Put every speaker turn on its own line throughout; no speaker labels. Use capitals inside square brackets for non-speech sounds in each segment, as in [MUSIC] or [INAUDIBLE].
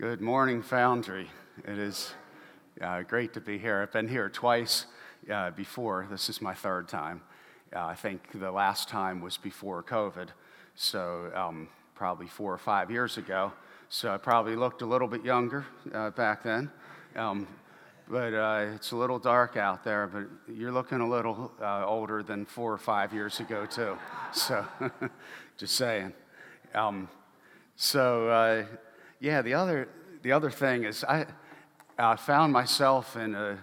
Good morning, Foundry. It is uh, great to be here. I've been here twice uh, before. This is my third time. Uh, I think the last time was before COVID, so um, probably four or five years ago. So I probably looked a little bit younger uh, back then. Um, but uh, it's a little dark out there, but you're looking a little uh, older than four or five years ago, too. [LAUGHS] So, [LAUGHS] just saying. Um, so, yeah, the other, the other thing is I, I found myself in a,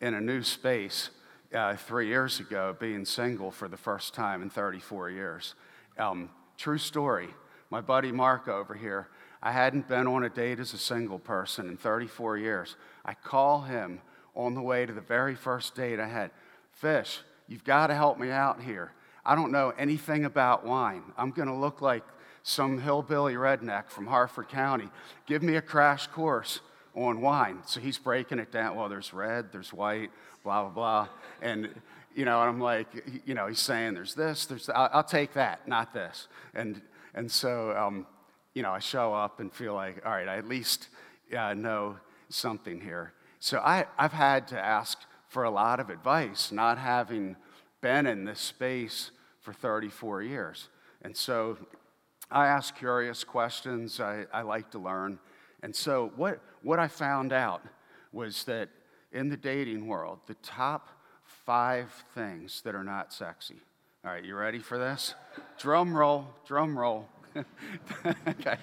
in a new space uh, three years ago, being single for the first time in 34 years. Um, true story. My buddy Mark over here, I hadn't been on a date as a single person in 34 years. I call him on the way to the very first date I had Fish, you've got to help me out here. I don't know anything about wine. I'm going to look like some hillbilly redneck from Harford County. Give me a crash course on wine. So he's breaking it down. Well, there's red, there's white, blah, blah, blah. And, you know, and I'm like, you know, he's saying there's this, there's, I'll, I'll take that, not this. And, and so, um, you know, I show up and feel like, all right, I at least uh, know something here. So I, I've had to ask for a lot of advice, not having been in this space for 34 years. And so I ask curious questions. I, I like to learn. And so, what, what I found out was that in the dating world, the top five things that are not sexy. All right, you ready for this? Drum roll, drum roll. [LAUGHS] okay.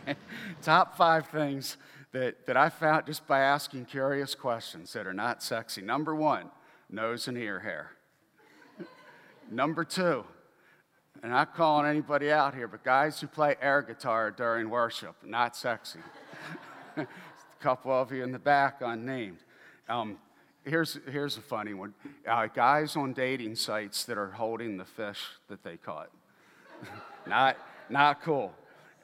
Top five things that, that I found just by asking curious questions that are not sexy. Number one, nose and ear hair. Number two, and not calling anybody out here, but guys who play air guitar during worship, not sexy. [LAUGHS] a couple of you in the back unnamed. Um, here's, here's a funny one uh, guys on dating sites that are holding the fish that they caught. [LAUGHS] not, not cool.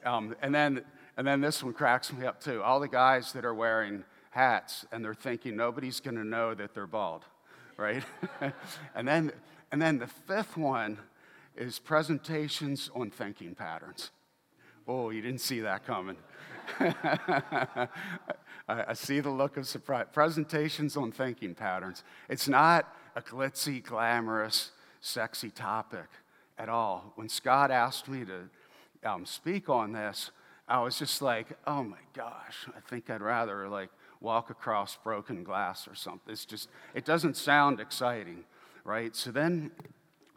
Um, and, then, and then this one cracks me up too. All the guys that are wearing hats and they're thinking nobody's going to know that they're bald, right? [LAUGHS] and, then, and then the fifth one is presentations on thinking patterns. Oh, you didn't see that coming. [LAUGHS] I, I, see the look of surprise. Presentations on thinking patterns. It's not a glitzy, glamorous, sexy topic at all. When Scott asked me to um, speak on this, I was just like, oh my gosh, I think I'd rather like walk across broken glass or something. It's just, it doesn't sound exciting, right? So then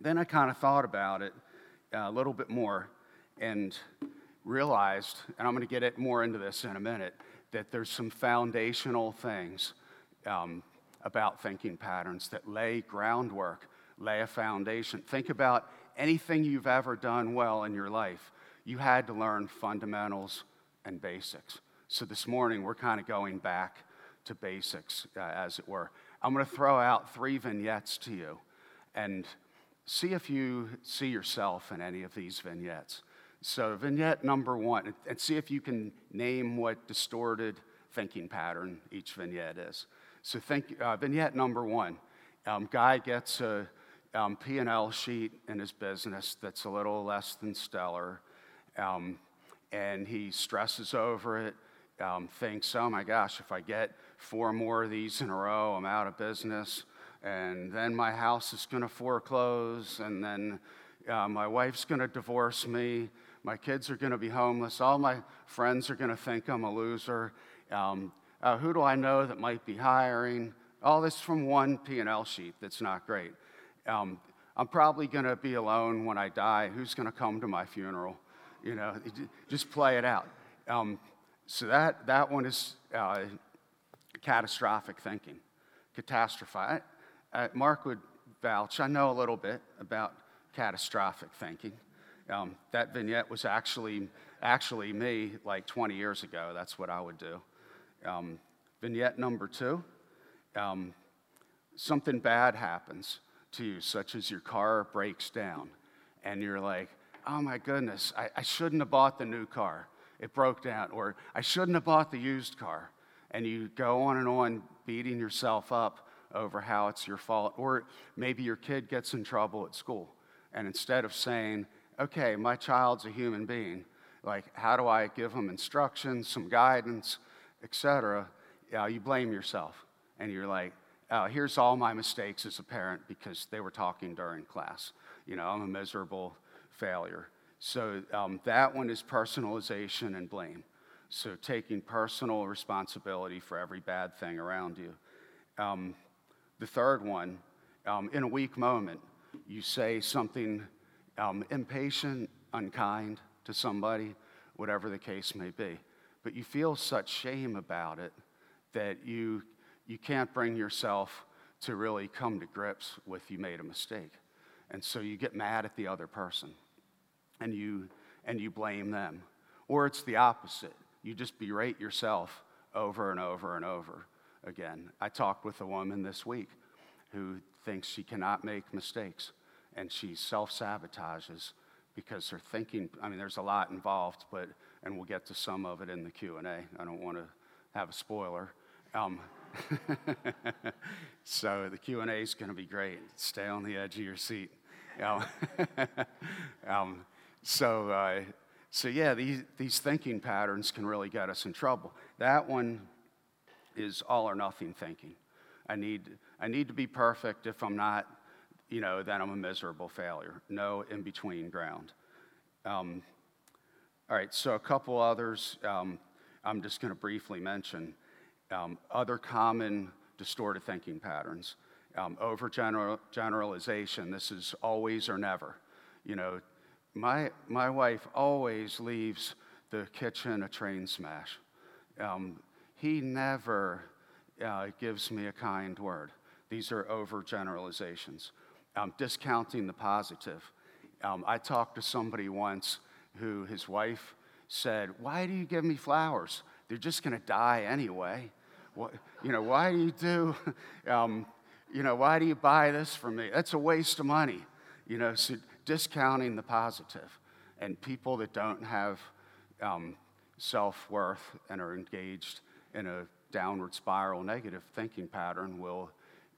then I kind of thought about it uh, a little bit more and realized, and I'm going to get it more into this in a minute, that there's some foundational things um, about thinking patterns that lay groundwork, lay a foundation. Think about anything you've ever done well in your life. You had to learn fundamentals and basics. So this morning, we're kind of going back to basics, uh, as it were. I'm going to throw out three vignettes to you. And see if you see yourself in any of these vignettes. So, vignette number one, and see if you can name what distorted thinking pattern each vignette is. So, think, uh, vignette number one um, guy gets a um, P&L sheet in his business that's a little less than stellar, um, and he stresses over it, um, thinks, oh my gosh, if I get four more of these in a row, I'm out of business and then my house is going to foreclose, and then uh, my wife's going to divorce me, my kids are going to be homeless, all my friends are going to think I'm a loser. Um, uh, who do I know that might be hiring? All this from one P&L sheet that's not great. Um, I'm probably going to be alone when I die. Who's going to come to my funeral? You know, just play it out. Um, so that, that one is uh, catastrophic thinking, catastrophic. Uh, Mark would vouch, I know a little bit about catastrophic thinking. Um, that vignette was actually, actually me like 20 years ago. That's what I would do. Um, vignette number two um, something bad happens to you, such as your car breaks down, and you're like, oh my goodness, I, I shouldn't have bought the new car. It broke down. Or I shouldn't have bought the used car. And you go on and on beating yourself up over how it's your fault. Or maybe your kid gets in trouble at school. And instead of saying, okay, my child's a human being, like, how do I give them instructions, some guidance? etc., uh, you blame yourself. And you're like, uh, here's all my mistakes as a parent because they were talking during class. You know, I'm a miserable failure. So um, that one is personalization and blame. So taking personal responsibility for every bad thing around you. Um, the third one, um, in a weak moment, you say something um, impatient, unkind to somebody, whatever the case may be. But you feel such shame about it that you, you can't bring yourself to really come to grips with you made a mistake. And so you get mad at the other person and you, and you blame them. Or it's the opposite. You just berate yourself over and over and over again. I talked with a woman this week who thinks she cannot make mistakes and she self sabotages because her thinking i mean there's a lot involved but and we'll get to some of it in the q&a i don't want to have a spoiler. Um, [LAUGHS] so the q&a is going to be great. Stay on the edge of your seat. Um, [LAUGHS] um, so uh, so yeah these, these thinking patterns can really get us in trouble. That one is all or nothing thinking i need i need to be perfect if i'm not you know, then I'm a miserable failure. No in between ground. Um, all right, so a couple others um, I'm just going to briefly mention. Um, other common distorted thinking patterns. Um, overgeneralization, this is always or never. You know, my, my wife always leaves the kitchen a train smash. Um, he never uh, gives me a kind word. These are overgeneralizations um, discounting the positive. Um, I talked to somebody once who his wife said, Why do you give me flowers? They're just going to die anyway. What, you know, why do you do, [LAUGHS] um, you know, why do you buy this for me? That's a waste of money. You know, so discounting the positive. And people that don't have um, self worth and are engaged in a downward spiral negative thinking pattern will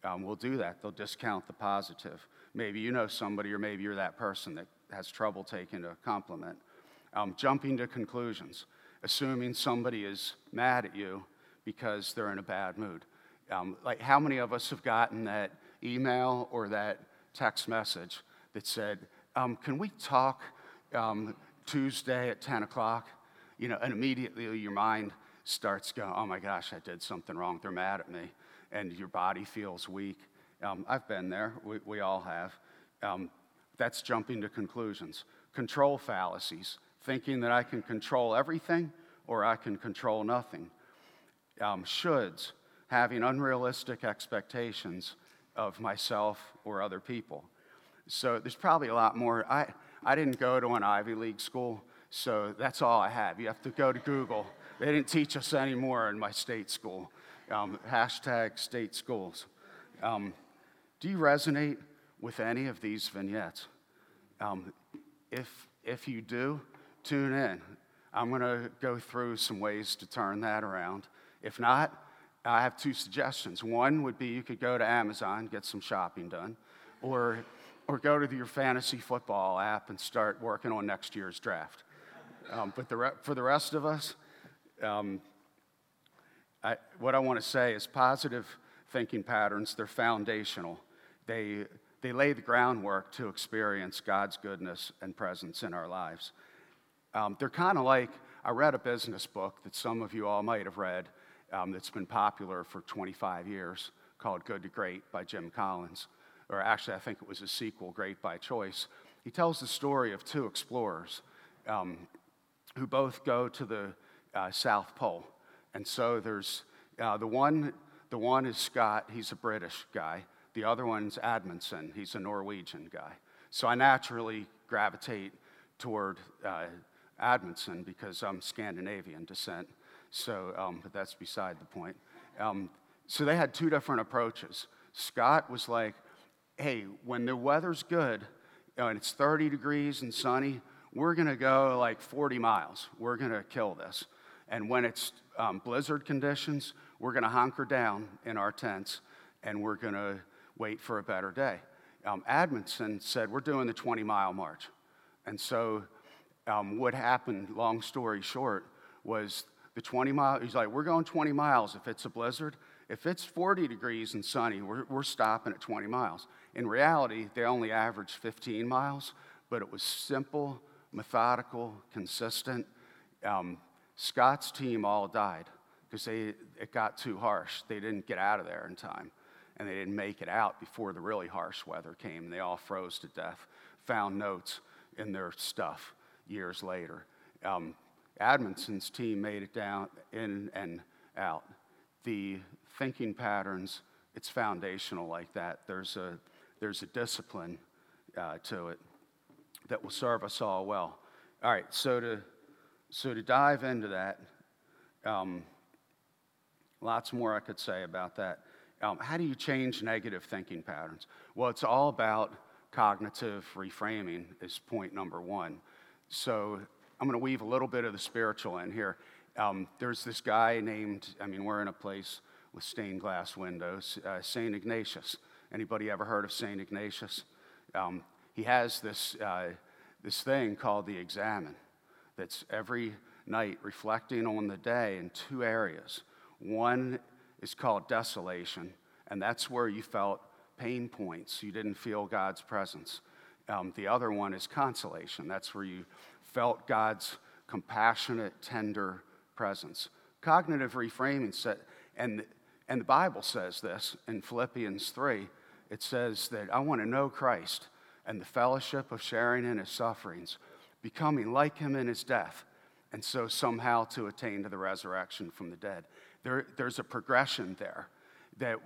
um, will do that. They'll discount the positive. Maybe you know somebody, or maybe you're that person that has trouble taking a compliment. Um, jumping to conclusions, assuming somebody is mad at you because they're in a bad mood. Um, like, how many of us have gotten that email or that text message that said, um, Can we talk um, Tuesday at 10 o'clock? You know, and immediately your mind starts going, Oh my gosh, I did something wrong. They're mad at me and your body feels weak. Um, I've been there, we, we all have. Um, that's jumping to conclusions. Control fallacies, thinking that I can control everything or I can control nothing. Um, shoulds, having unrealistic expectations of myself or other people. So there's probably a lot more. I, I didn't go to an Ivy League school, so that's all I have. You have to go to Google. They didn't teach us anymore in my state school um, hashtag state schools. Um, do you resonate with any of these vignettes? Um, if, if you do, tune in. I'm going to go through some ways to turn that around. If not, I have two suggestions. One would be you could go to Amazon, get some shopping done, or, or go to your fantasy football app and start working on next year's draft. Um, but the re- for the rest of us, um, I, what I want to say is positive thinking patterns, they're foundational. They, they lay the groundwork to experience God's goodness and presence in our lives. Um, they're kind of like I read a business book that some of you all might have read um, that's been popular for 25 years called Good to Great by Jim Collins. Or actually, I think it was a sequel, Great by Choice. He tells the story of two explorers um, who both go to the uh, South Pole. And so there's uh, the one. The one is Scott. He's a British guy. The other one's Amundsen. He's a Norwegian guy. So I naturally gravitate toward uh, Amundsen because I'm Scandinavian descent. So, um, but that's beside the point. Um, so they had two different approaches. Scott was like, "Hey, when the weather's good you know, and it's 30 degrees and sunny, we're going to go like 40 miles. We're going to kill this." And when it's um, blizzard conditions, we're going to hunker down in our tents and we're going to wait for a better day. Um, Amundsen said, We're doing the 20 mile march. And so, um, what happened, long story short, was the 20 mile, he's like, we're going 20 miles if it's a blizzard. If it's 40 degrees and sunny, we're, we're stopping at 20 miles. In reality, they only averaged 15 miles, but it was simple, methodical, consistent. Um, Scott's team all died because it got too harsh. They didn't get out of there in time, and they didn't make it out before the really harsh weather came. And they all froze to death, found notes in their stuff years later. Um, team made it down in and out. The thinking patterns, it's foundational like that. There's a, there's a discipline uh, to it that will serve us all well. All right, so to, so to dive into that, um, lots more I could say about that. Um, how do you change negative thinking patterns? Well, it's all about cognitive reframing, is point number one. So I'm going to weave a little bit of the spiritual in here. Um, there's this guy named, I mean, we're in a place with stained glass windows, uh, St. Ignatius. Anybody ever heard of St. Ignatius? Um, he has this, uh, this thing called the examen that's every night reflecting on the day in two areas. One is called desolation, and that's where you felt pain points. You didn't feel God's presence. Um, the other one is consolation. That's where you felt God's compassionate, tender presence. Cognitive reframing said, and, and the Bible says this in Philippians 3. It says that I want to know Christ and the fellowship of sharing in his sufferings, becoming like him in his death, and so somehow to attain to the resurrection from the dead. There, there's a progression there that,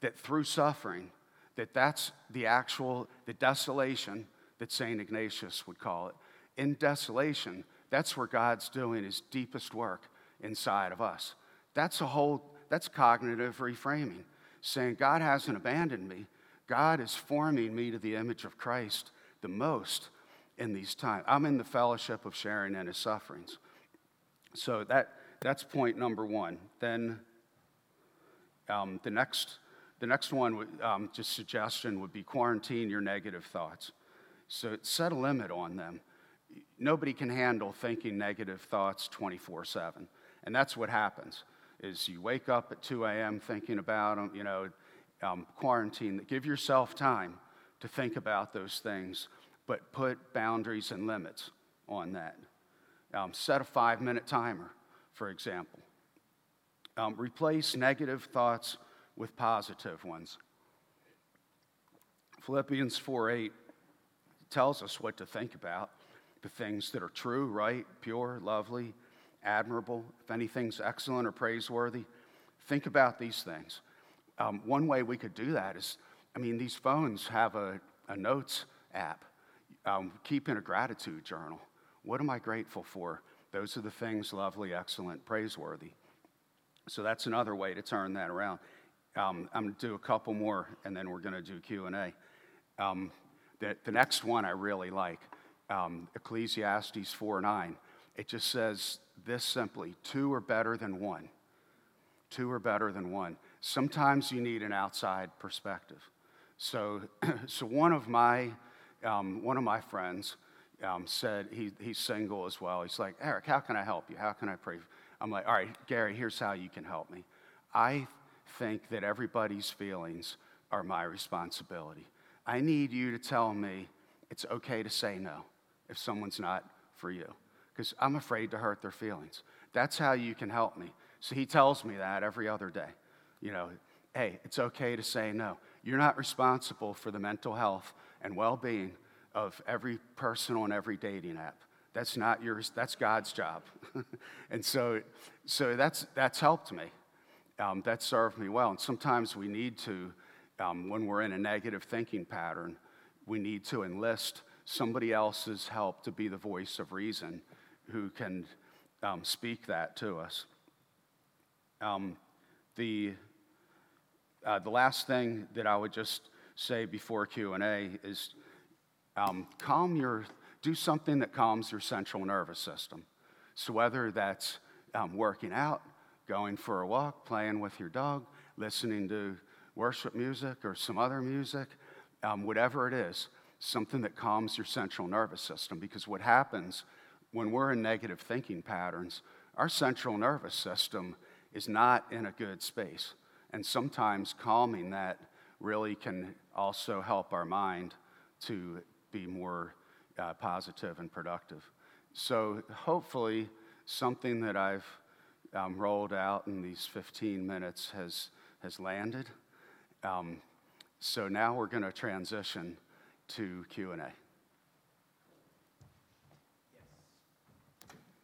that through suffering, that that's the actual, the desolation that St. Ignatius would call it, in desolation, that's where God's doing his deepest work inside of us. That's a whole, that's cognitive reframing, saying, God hasn't abandoned me. God is forming me to the image of Christ the most in these times. I'm in the fellowship of sharing in his sufferings. So that, that's point number one. Then um, the, next, the next one, um, just suggestion, would be quarantine your negative thoughts. So set a limit on them nobody can handle thinking negative thoughts 24 7 and that's what happens is you wake up at 2 a.m thinking about them you know um, quarantine give yourself time to think about those things but put boundaries and limits on that um, set a five minute timer for example um, replace negative thoughts with positive ones philippians 4 8 tells us what to think about the things that are true, right, pure, lovely, admirable, if anything's excellent or praiseworthy, think about these things. Um, one way we could do that is, I mean, these phones have a, a notes app. Um, a gratitude journal. What am I grateful for? Those are the things lovely, excellent, praiseworthy. So that's another way to turn that around. Um, I'm going to do a couple more, and then we're going to do Q and A. Um, the, the next one I really like um, Ecclesiastes 4 9. It just says this simply two are better than one. Two are better than one. Sometimes you need an outside perspective. So, [CLEARS THROAT] so one of my um, one of my friends um, said he, he's single as well. He's like, Erik, how can I help you? How can I pray? I'm like, all right, Gary, here's how you can help me. I think that everybody's feelings are my responsibility. I need you to tell me it's okay to say no if someone's not for you because I'm afraid to hurt their feelings. That's how you can help me. So he tells me that every other day. You know, hey, it's okay to say no. You're not responsible for the mental health and well being of every person on every dating app. That's not yours, that's God's job. [LAUGHS] and so, so that's, that's helped me. Um, that served me well. And sometimes we need to, um, when we're in a negative thinking pattern, we need to enlist somebody else's help to be the voice of reason who can um, speak that to us. Um, the, uh, the last thing that I would just say before Q&A is um, calm your, do something that calms your central nervous system. So whether that's um, working out, going for a walk, playing with your dog, listening to worship music or some other music, um, whatever it is, something that calms your central nervous system. Because what happens when we're in negative thinking patterns, our central nervous system is not in a good space. And sometimes calming that really can also help our mind to be more uh, positive and productive. So, hopefully, something that I've um, rolled out in these 15 minutes has, has landed. Um, so now we're going to transition to Q&A.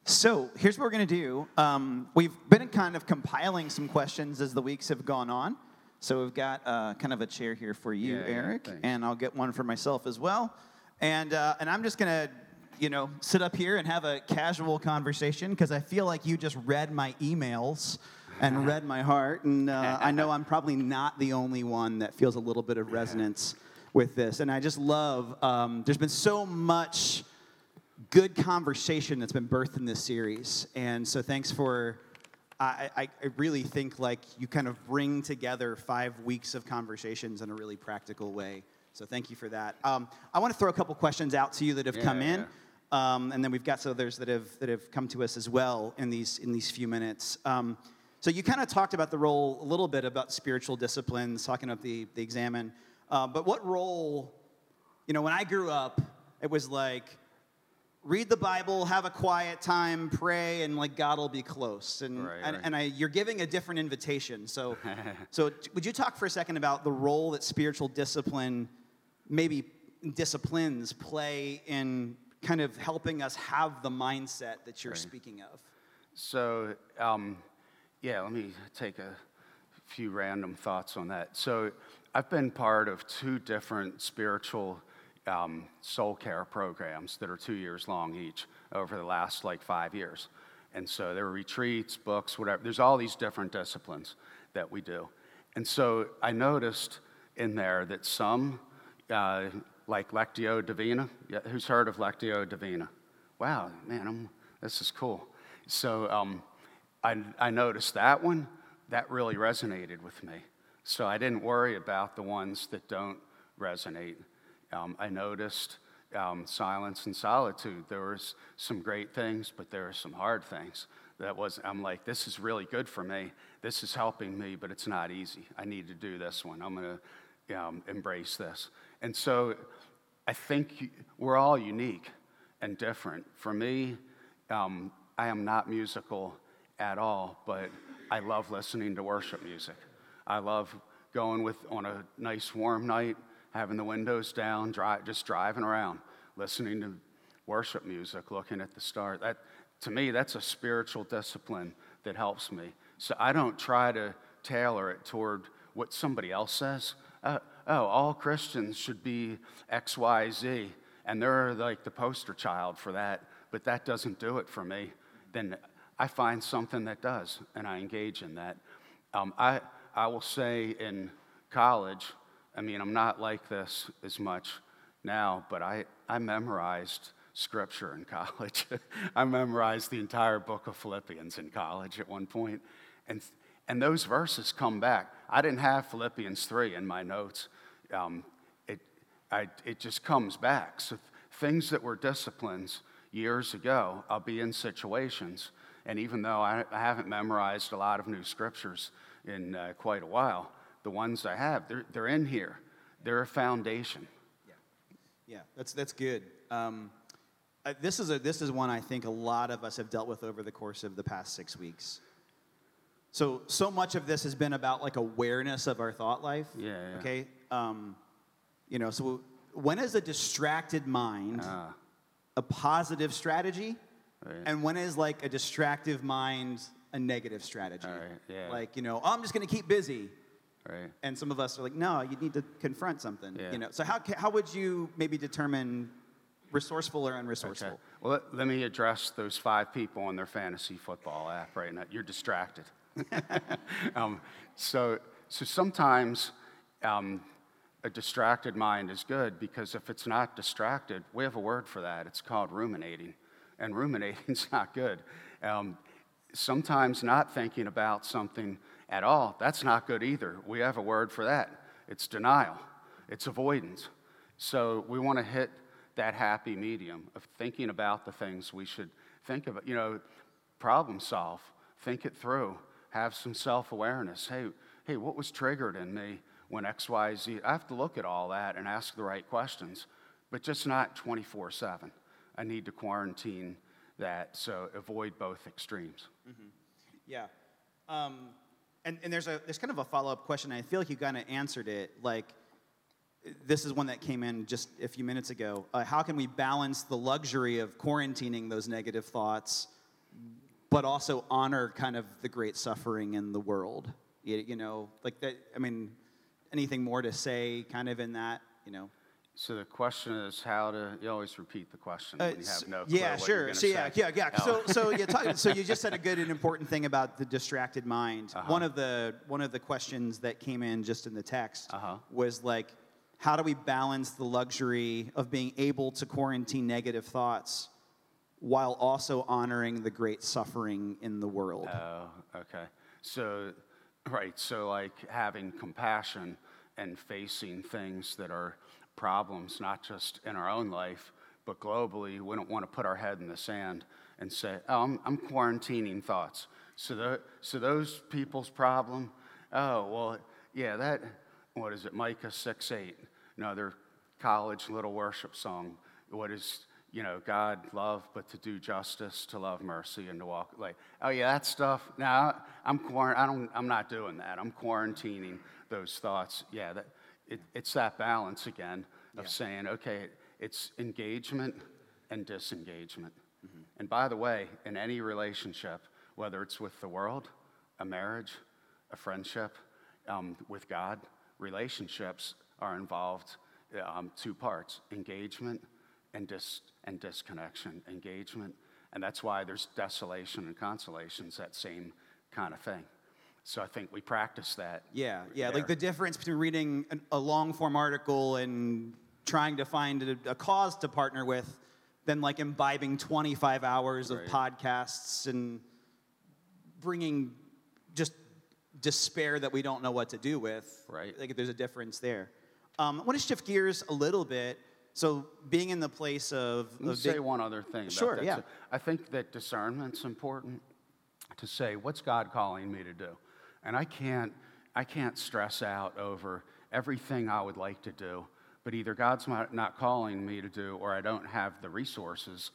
So here's what we're going to do. Um, we've been kind of compiling some questions as the weeks have gone on. So we've got uh, kind of a chair here for you,
Yeah, yeah,
Erik,
thanks.
and I'll get one for myself as well. And uh, and I'm just going to, you know, sit up here and have a casual conversation because I feel like you just read my emails and [LAUGHS] read my heart, and uh, I know I'm probably not the only one that feels a little bit of resonance with this. And I just love. Um, there's been so much good conversation that's been birthed in this series. And so thanks for, I, I, I really think like you kind of bring together five weeks of conversations in a really practical way. So thank you for that. Um, I want to throw a couple questions out to you that have
Yeah,
come in.
yeah.
Um, and then we've got some others that have, that have come to us as well in these, in these few minutes. Um, so you kind of talked about the role a little bit about spiritual disciplines, talking about the, the examen. Uh, but what role, you know, when I grew up, it was like, read the Bible, have a quiet time, pray, and like God will be close. And
Right,
and,
right.
and I, you're giving a different invitation. So, [LAUGHS] so would you talk for a second about the role that spiritual discipline, maybe disciplines, play in kind of helping us have the mindset that you're
Right.
speaking of?
So, um, yeah, let me take a few random thoughts on that. So, I've been part of two different spiritual um, soul care programs that are two years long each over the last like five years. And so, there were retreats, books, whatever. There's all these different disciplines that we do. And so, I noticed in there that some, uh, like Lectio Divina, yeah, who's heard of Lectio Divina? Wow, man, I'm, this is cool. So um, I, I noticed that one, that really resonated with me. So I didn't worry about the ones that don't resonate. Um, I noticed um, silence and solitude. There was some great things, but there were some hard things. That was, I'm like, this is really good for me. This is helping me, but it's not easy. I need to do this one. I'm going to um, embrace this. And so I think we're all unique and different. For me, um, I am not musical at all, but I love listening to worship music. I love going with on a nice warm night, having the windows down, dri- just driving around, listening to worship music, looking at the stars. That, to me, that's a spiritual discipline that helps me. So I don't try to tailor it toward what somebody else says. Uh, oh, all Christians should be X, Y, Z, and they're like the poster child for that, but that doesn't do it for me. Then I find something that does, and I engage in that. Um, I, I will say in college, I mean, I'm not like this as much now, but I, I memorized scripture in [LAUGHS] college. I memorized the entire book of Philippians in college at one point. And, and those verses come back. I didn't have Philippians 3 in my notes. Um, it, I, it just comes back. So things that were disciplines years ago, I'll be in situations. And even though I, I haven't memorized a lot of new scriptures in uh, quite a while, the ones I have, they're, they're in here. They're a foundation.
Yeah, yeah that's that's good. Um, uh, this is a this is one I think a lot of us have dealt with over the course of the past six weeks. So so much of this has been about like awareness of our thought life.
Yeah, yeah.
Okay. Um, you know, so when is a distracted mind
Ah.
a positive strategy,
Right.
and when is like a distractive mind a negative strategy?
Right, yeah.
Like you know, oh, I'm just going to keep busy.
Right.
And some of us are like, no, you need to confront something.
Yeah.
You know, so how, how would you maybe determine resourceful or unresourceful?
Okay. Well, let, let me address those five people on their fantasy football app right now. You're distracted. [LAUGHS] um, so, so sometimes um, a distracted mind is good because if it's not distracted, we have a word for that. It's called ruminating. And [LAUGHS] ruminating's not good. Um, sometimes not thinking about something at all, that's not good either. We have a word for that. It's denial, it's avoidance. So we want to hit that happy medium of thinking about the things we should think about. You know, problem solve, think it through, have some self awareness. Hey, hey, what was triggered in me when X, Y, Z? I have to look at all that and ask the right questions, but just not 24 7. I need to quarantine that, so avoid both extremes.
Mm-hmm. Yeah. Um, and, and there's, a, there's kind of a follow up question. I feel like you kind of answered it. Like, this is one that came in just a few minutes ago. Uh, how can we balance the luxury of quarantining those negative thoughts, but also honor kind of the great suffering in the world? You, you know, like that, I mean, anything more to say kind of in that, you know?
So the question is how to. You always repeat the question uh, when you have no.
yeah, sure. So yeah, yeah, yeah. Oh. So so you talk, so you just said a good and [LAUGHS] important thing about the distracted mind. Uh-huh. One of the one of the questions that came in just in the text uh-huh. was like, how do we balance the luxury of being able to quarantine negative thoughts while also honoring the great suffering in the world?
Oh, okay. So, right. So like having compassion and facing things that are problems, not just in our own life, but globally. We don't want to put our head in the sand and say, oh, I'm, I'm quarantining thoughts. So, the, so those people's problem, oh, well, yeah, that, what is it, Micah 6 8, another college little worship song. What is, you know, God love, but to do justice, to love mercy, and to walk like, oh yeah, that stuff. Now I'm quarant- I don't, I'm not doing that. I'm quarantining those thoughts. Yeah, that, it, it's that balance again of yeah. saying, okay, it's engagement and disengagement. Mm-hmm. And by the way, in any relationship, whether it's with the world, a marriage, a friendship, um, with God, relationships are involved um, two parts engagement and, dis- and disconnection. Engagement, and that's why there's desolation and consolation, it's that same kind of thing. So I think we practice that.
Yeah, yeah. There. Like the difference between reading an, a long form article and trying to find a, a, cause to partner with than like imbibing 25 hours right. of podcasts and bringing just despair that we don't know what to do with.
Right.
Like there's a difference there. Um, I want to shift gears a little bit. So being in the place of,
Let me say one other thing.
sure.
That.
Yeah.
I think that discernment's important to say, what's God calling me to do? And I can't, I can't stress out over everything I would like to do, but either God's not calling me to do or I don't have the resources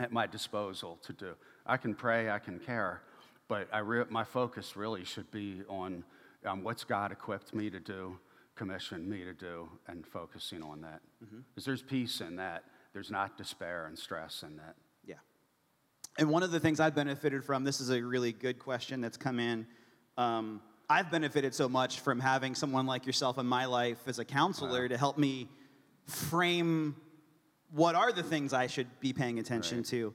at my disposal to do. I can pray, I can care, but I re- my focus really should be on um, what's God equipped me to do, commissioned me to do, and focusing on that. Because mm-hmm. there's peace in that. There's not despair and stress in that.
Yeah. And one of the things I've benefited from, this is a really good question that's come in. Um, I've benefited so much from having someone like yourself in my life as a counselor wow. to help me frame what are the things I should be paying attention right. to.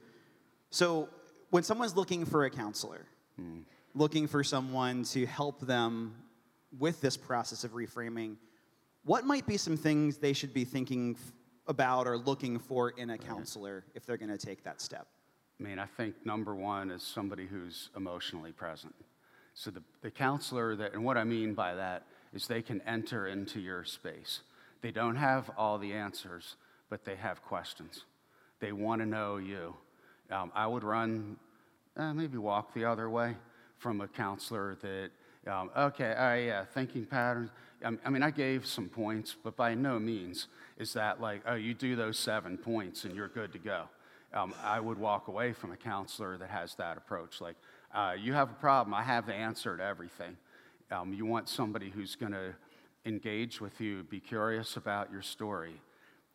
So, when someone's looking for a counselor, hmm. looking for someone to help them with this process of reframing, what might be some things they should be thinking about or looking for in a counselor right. if they're going to take that step?
I mean, I think number one is somebody who's emotionally present. So the, the counselor that, and what I mean by that is they can enter into your space. They don't have all the answers, but they have questions. They want to know you. Um, I would run, uh, maybe walk the other way from a counselor that, um, okay, right, yeah, thinking patterns. I mean, I gave some points, but by no means is that like, oh, you do those seven points and you're good to go. Um, I would walk away from a counselor that has that approach. Like, uh, you have a problem, I have the answer to everything. Um, you want somebody who's going to engage with you, be curious about your story.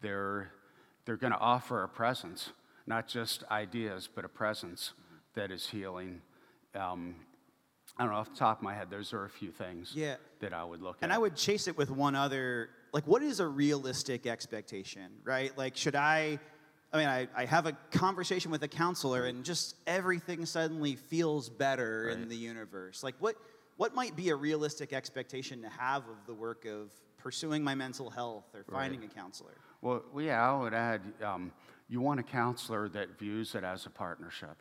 They're, they're going to offer a presence, not just ideas, but a presence that is healing. Um, I don't know, off the top of my head, those are a few things yeah. that I would look
and
at.
And I would chase it with one other like, what is a realistic expectation, right? Like, should I I mean, I, I have a conversation with a counselor and just everything suddenly feels better right. in the universe. Like, what, what might be a realistic expectation to have of the work of pursuing my mental health or finding right. a counselor?
Well, yeah, I would add um, you want a counselor that views it as a partnership.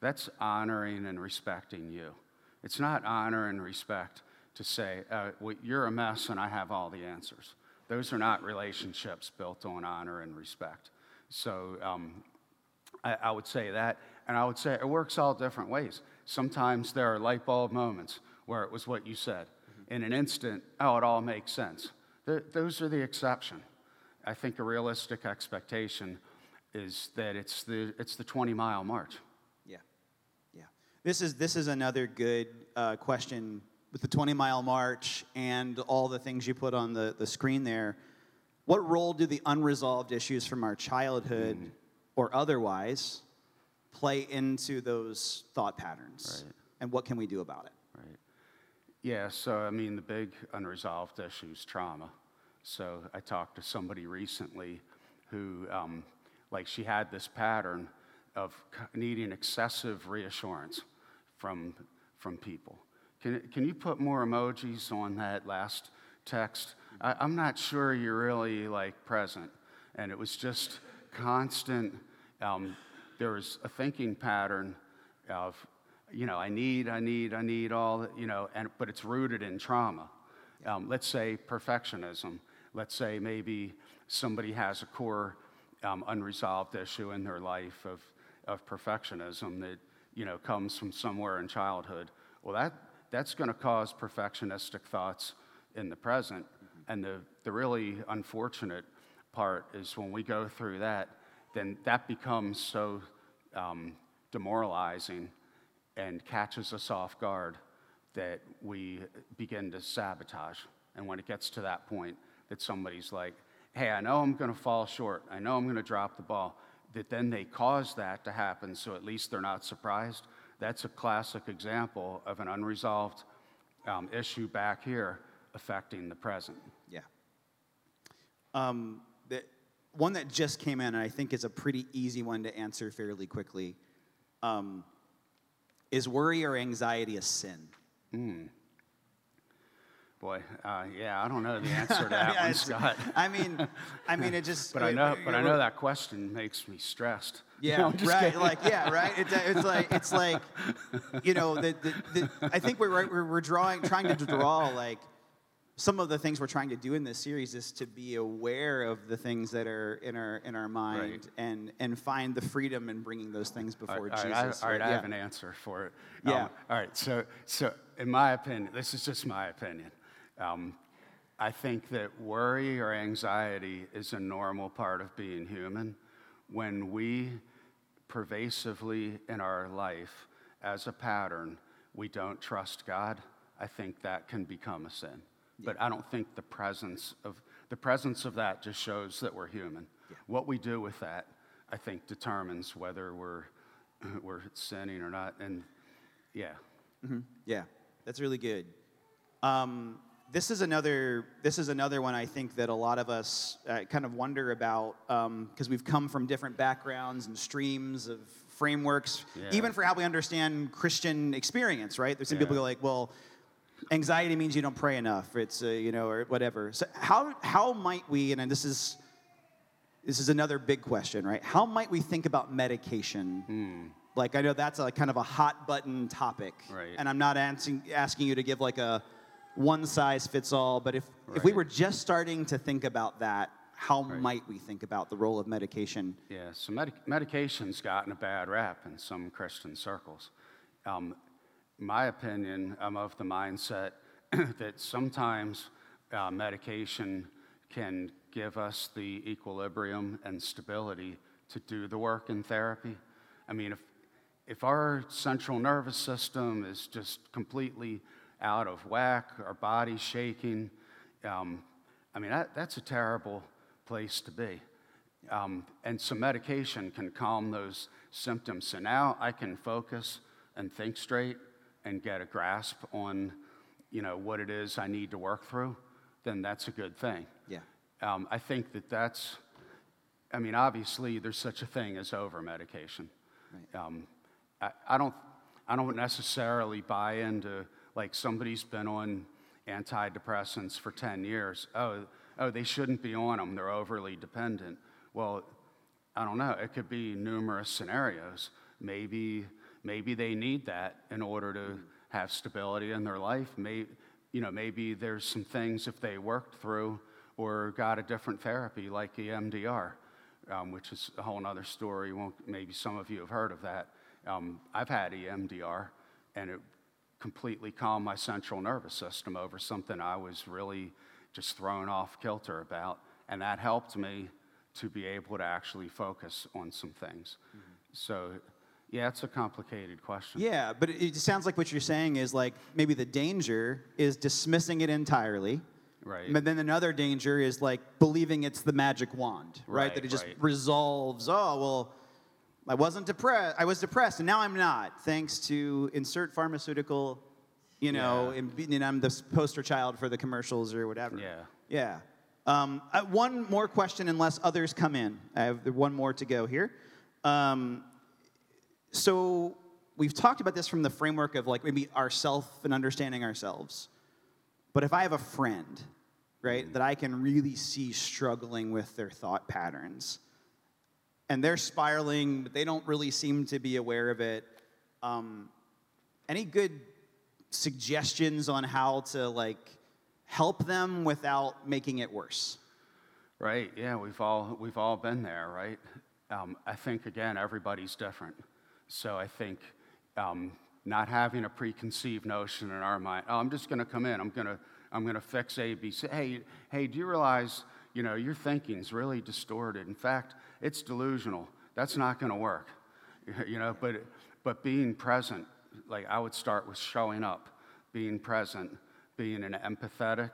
That's honoring and respecting you. It's not honor and respect to say, uh, well, you're a mess and I have all the answers. Those are not relationships built on honor and respect. So um, I, I, would say that. And I would say it works all different ways. Sometimes there are light bulb moments where it was what you said. In an instant, oh, it all makes sense. Th- those are the exception. I think a realistic expectation is that it's the, it's the 20 mile march.
Yeah, yeah. This is, this is another good uh, question with the 20 mile march and all the things you put on the, the screen there. What role do the unresolved issues from our childhood mm. or otherwise play into those thought patterns? Right. And what can we do about it?
Right. Yeah, so I mean, the big unresolved issue is trauma. So I talked to somebody recently who, um, like, she had this pattern of needing excessive reassurance from, from people. Can, can you put more emojis on that last text? I, I'm not sure you're really like present. And it was just constant. Um, there was a thinking pattern of, you know, I need, I need, I need all, you know, and, but it's rooted in trauma. Um, let's say perfectionism. Let's say maybe somebody has a core um, unresolved issue in their life of, of perfectionism that, you know, comes from somewhere in childhood. Well, that, that's going to cause perfectionistic thoughts in the present. And the, the really unfortunate part is when we go through that, then that becomes so um, demoralizing and catches us off guard that we begin to sabotage. And when it gets to that point, that somebody's like, hey, I know I'm going to fall short, I know I'm going to drop the ball, that then they cause that to happen so at least they're not surprised. That's a classic example of an unresolved um, issue back here affecting the present.
Um, the, one that just came in, and I think is a pretty easy one to answer fairly quickly. Um, is worry or anxiety a sin?
Mm. Boy, uh, yeah, I don't know the answer to that yeah, [LAUGHS] one, Scott.
I mean, I mean, it just. [LAUGHS]
but I know, but I know that question makes me stressed. [LAUGHS]
Yeah, right. Kidding. Like, yeah, right. It's, it's like, it's like, you know, the, the, the I think we're, we're we're drawing, trying to draw like some of the things we're trying to do in this series is to be aware of the things that are in our in our mind right. and and find the freedom in bringing those things before
all
right,
Jesus.
All
right, I, I have an answer for it.
Yeah.
Um, all right. So so in my opinion, this is just my opinion. Um, I think that worry or anxiety is a normal part of being human. When we pervasively in our life, as a pattern, we don't trust God, I think that can become a sin. But I don't think the presence of the presence of that just shows that we're human. Yeah. What we do with that, I think, determines whether we're [CLEARS THROAT] we're sinning or not. And yeah,
mm-hmm. yeah, that's really good. Um, this is another this is another one I think that a lot of us uh, kind of wonder about because um, we've come from different backgrounds and streams of frameworks, yeah. even for how we understand Christian experience. Right? There's some yeah. people go like, well anxiety means you don't pray enough. It's uh, you know or whatever. So how how might we? And this is this is another big question, right? How might we think about medication? Mm. Like I know that's a kind of a hot button topic,
right.
and I'm not asking asking you to give like a one size fits all. But if right. if we were just starting to think about that, how right. might we think about the role of medication?
Yeah, so medic- medication's gotten a bad rap in some Christian circles. Um, my opinion, I'm of the mindset [CLEARS THROAT] that sometimes uh, medication can give us the equilibrium and stability to do the work in therapy. I mean, if, if our central nervous system is just completely out of whack, our body's shaking, um, I mean, that, that's a terrible place to be. Um, and some medication can calm those symptoms. So now I can focus and think straight and get a grasp on, you know, what it is I need to work through, then that's a good thing.
Yeah.
Um, I think that that's, I mean, obviously there's such a thing as over medication. Right. Um, I, I, don't, I don't necessarily buy into like somebody's been on antidepressants for 10 years. Oh, oh, they shouldn't be on them. They're overly dependent. Well, I don't know. It could be numerous scenarios. Maybe maybe they need that in order to have stability in their life. Maybe, you know, maybe there's some things if they worked through or got a different therapy like EMDR, um, which is a whole other story. Maybe some of you have heard of that. Um, I've had EMDR, and it completely calmed my central nervous system over something I was really just thrown off kilter about. And that helped me to be able to actually focus on some things. Mm-hmm. So, yeah, it's a complicated question.
Yeah, but it sounds like what you're saying is like maybe the danger is dismissing it entirely.
Right.
But then another danger is like believing it's the magic wand, right? right that it just right. resolves, oh, well, I wasn't depressed. I was depressed, and now I'm not, thanks to insert pharmaceutical, you know, yeah. and, and, I'm the poster child for the commercials or whatever.
Yeah.
Yeah. Um, uh, one more question, unless others come in. I have one more to go here. Um, so we've talked about this from the framework of like maybe ourself and understanding ourselves. But if I have a friend, right, mm-hmm. that I can really see struggling with their thought patterns, and they're spiraling, but they don't really seem to be aware of it. Um, any good suggestions on how to like help them without making it worse?
Right. Yeah, we've all we've all been there, right? Um, I think again, everybody's different. So I think um, not having a preconceived notion in our mind. Oh, I'm just going to come in. I'm going to I'm going to fix A, B, C. Hey, hey, do you realize you know your thinking's really distorted? In fact, it's delusional. That's not going to work. [LAUGHS] You know, but, but being present, like I would start with showing up, being present, being an empathetic,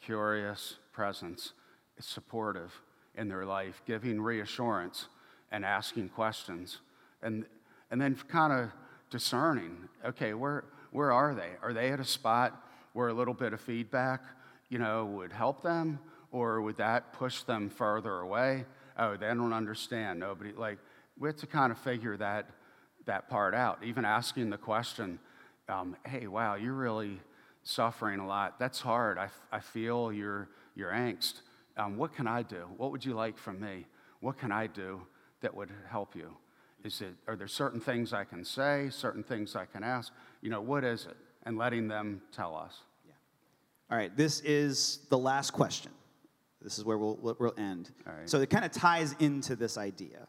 curious presence, supportive in their life, giving reassurance and asking questions. And, and then kind of discerning okay, where, where are they? Are they at a spot where a little bit of feedback, you know, would help them? Or would that push them further away? oh, they don't understand. Nobody, like, we have to kind of figure that, that part out. Even asking the question, um, hey, wow, you're really suffering a lot. That's hard. I, I feel your, your angst. Um, what can I do? What would you like from me? What can I do that would help you? Is it, are there certain things I can say, certain things I can ask? You know, what is it? And letting them tell us.
Yeah. All right, this is the last question. This is where we'll, we'll end. So it kind of ties into this idea.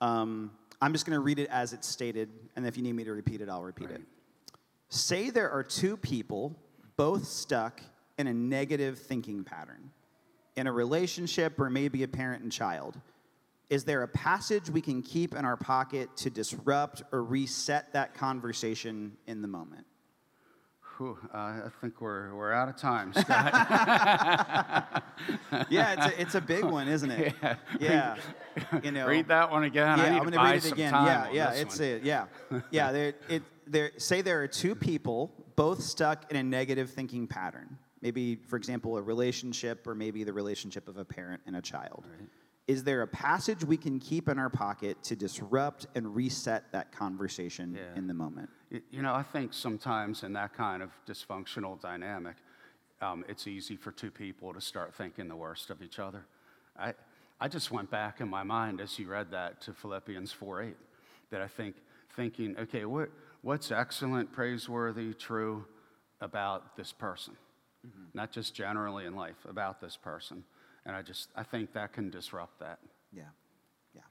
Um, I'm just going to read it as it's stated, and if you need me to repeat it, I'll repeat right. it. Say there are two people, both stuck in a negative thinking pattern, in a relationship or maybe a parent and child. Is there a passage we can keep in our pocket to disrupt or reset that conversation in the moment?
Whew, uh, I think we're, we're out of time, [LAUGHS] Scott.
yeah, it's a, it's a big one, isn't it? Yeah. yeah.
You know, read that one again.
Yeah, I am going to read it again. Yeah, yeah, it's one. it. Yeah, yeah. There, it, there. Say there are two people, both stuck in a negative thinking pattern. Maybe, for example, a relationship, or maybe the relationship of a parent and a child. Right. Is there a passage we can keep in our pocket to disrupt and reset that conversation yeah. in the moment?
You know, I think sometimes in that kind of dysfunctional dynamic, um, it's easy for two people to start thinking the worst of each other. I, I just went back in my mind as you read that to Philippians 4 8, that I think, thinking, okay, what, what's excellent, praiseworthy, true about this person? Mm-hmm. Not just generally in life, about this person. And I just, I think that can disrupt that.
Yeah. Yeah.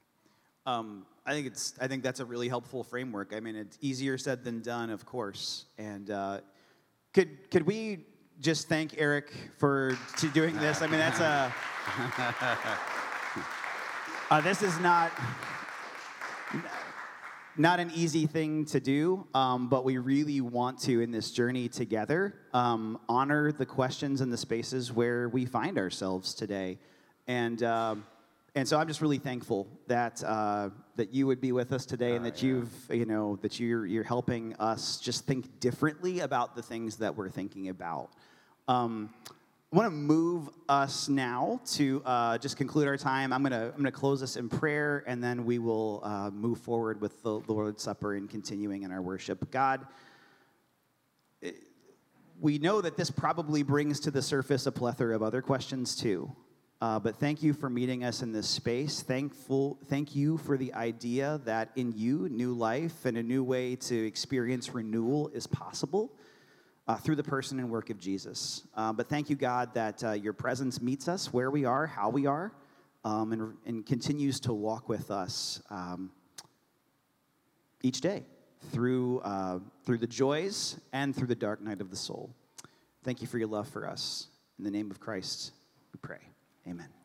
Um, I think it's, I think that's a really helpful framework. I mean, it's easier said than done, of course. And uh, could, could we just thank Erik for to doing this? I mean, that's a, [LAUGHS] uh, this is not, not an easy thing to do, um, but we really want to, in this journey together, um, honor the questions and the spaces where we find ourselves today. And, uh, and so I'm just really thankful that, uh, that you would be with us today and that yeah. you've, you know, that you're, you're helping us just think differently about the things that we're thinking about. I want to move us now to uh, just conclude our time. I'm going to I'm to close us in prayer, and then we will uh, move forward with the Lord's Supper and continuing in our worship. God, eh, we know that this probably brings to the surface a plethora of other questions too. Uh, but thank you for meeting us in this space. Thankful, thank you for the idea that in you, new life and a new way to experience renewal is possible uh, through the person and work of Jesus. Uh, but thank you, God, that uh, your presence meets us where we are, how we are, um, and, and continues to walk with us um, each day through, uh, through the joys and through the dark night of the soul. Thank you for your love for us. In the name of Christ, we pray. Amen.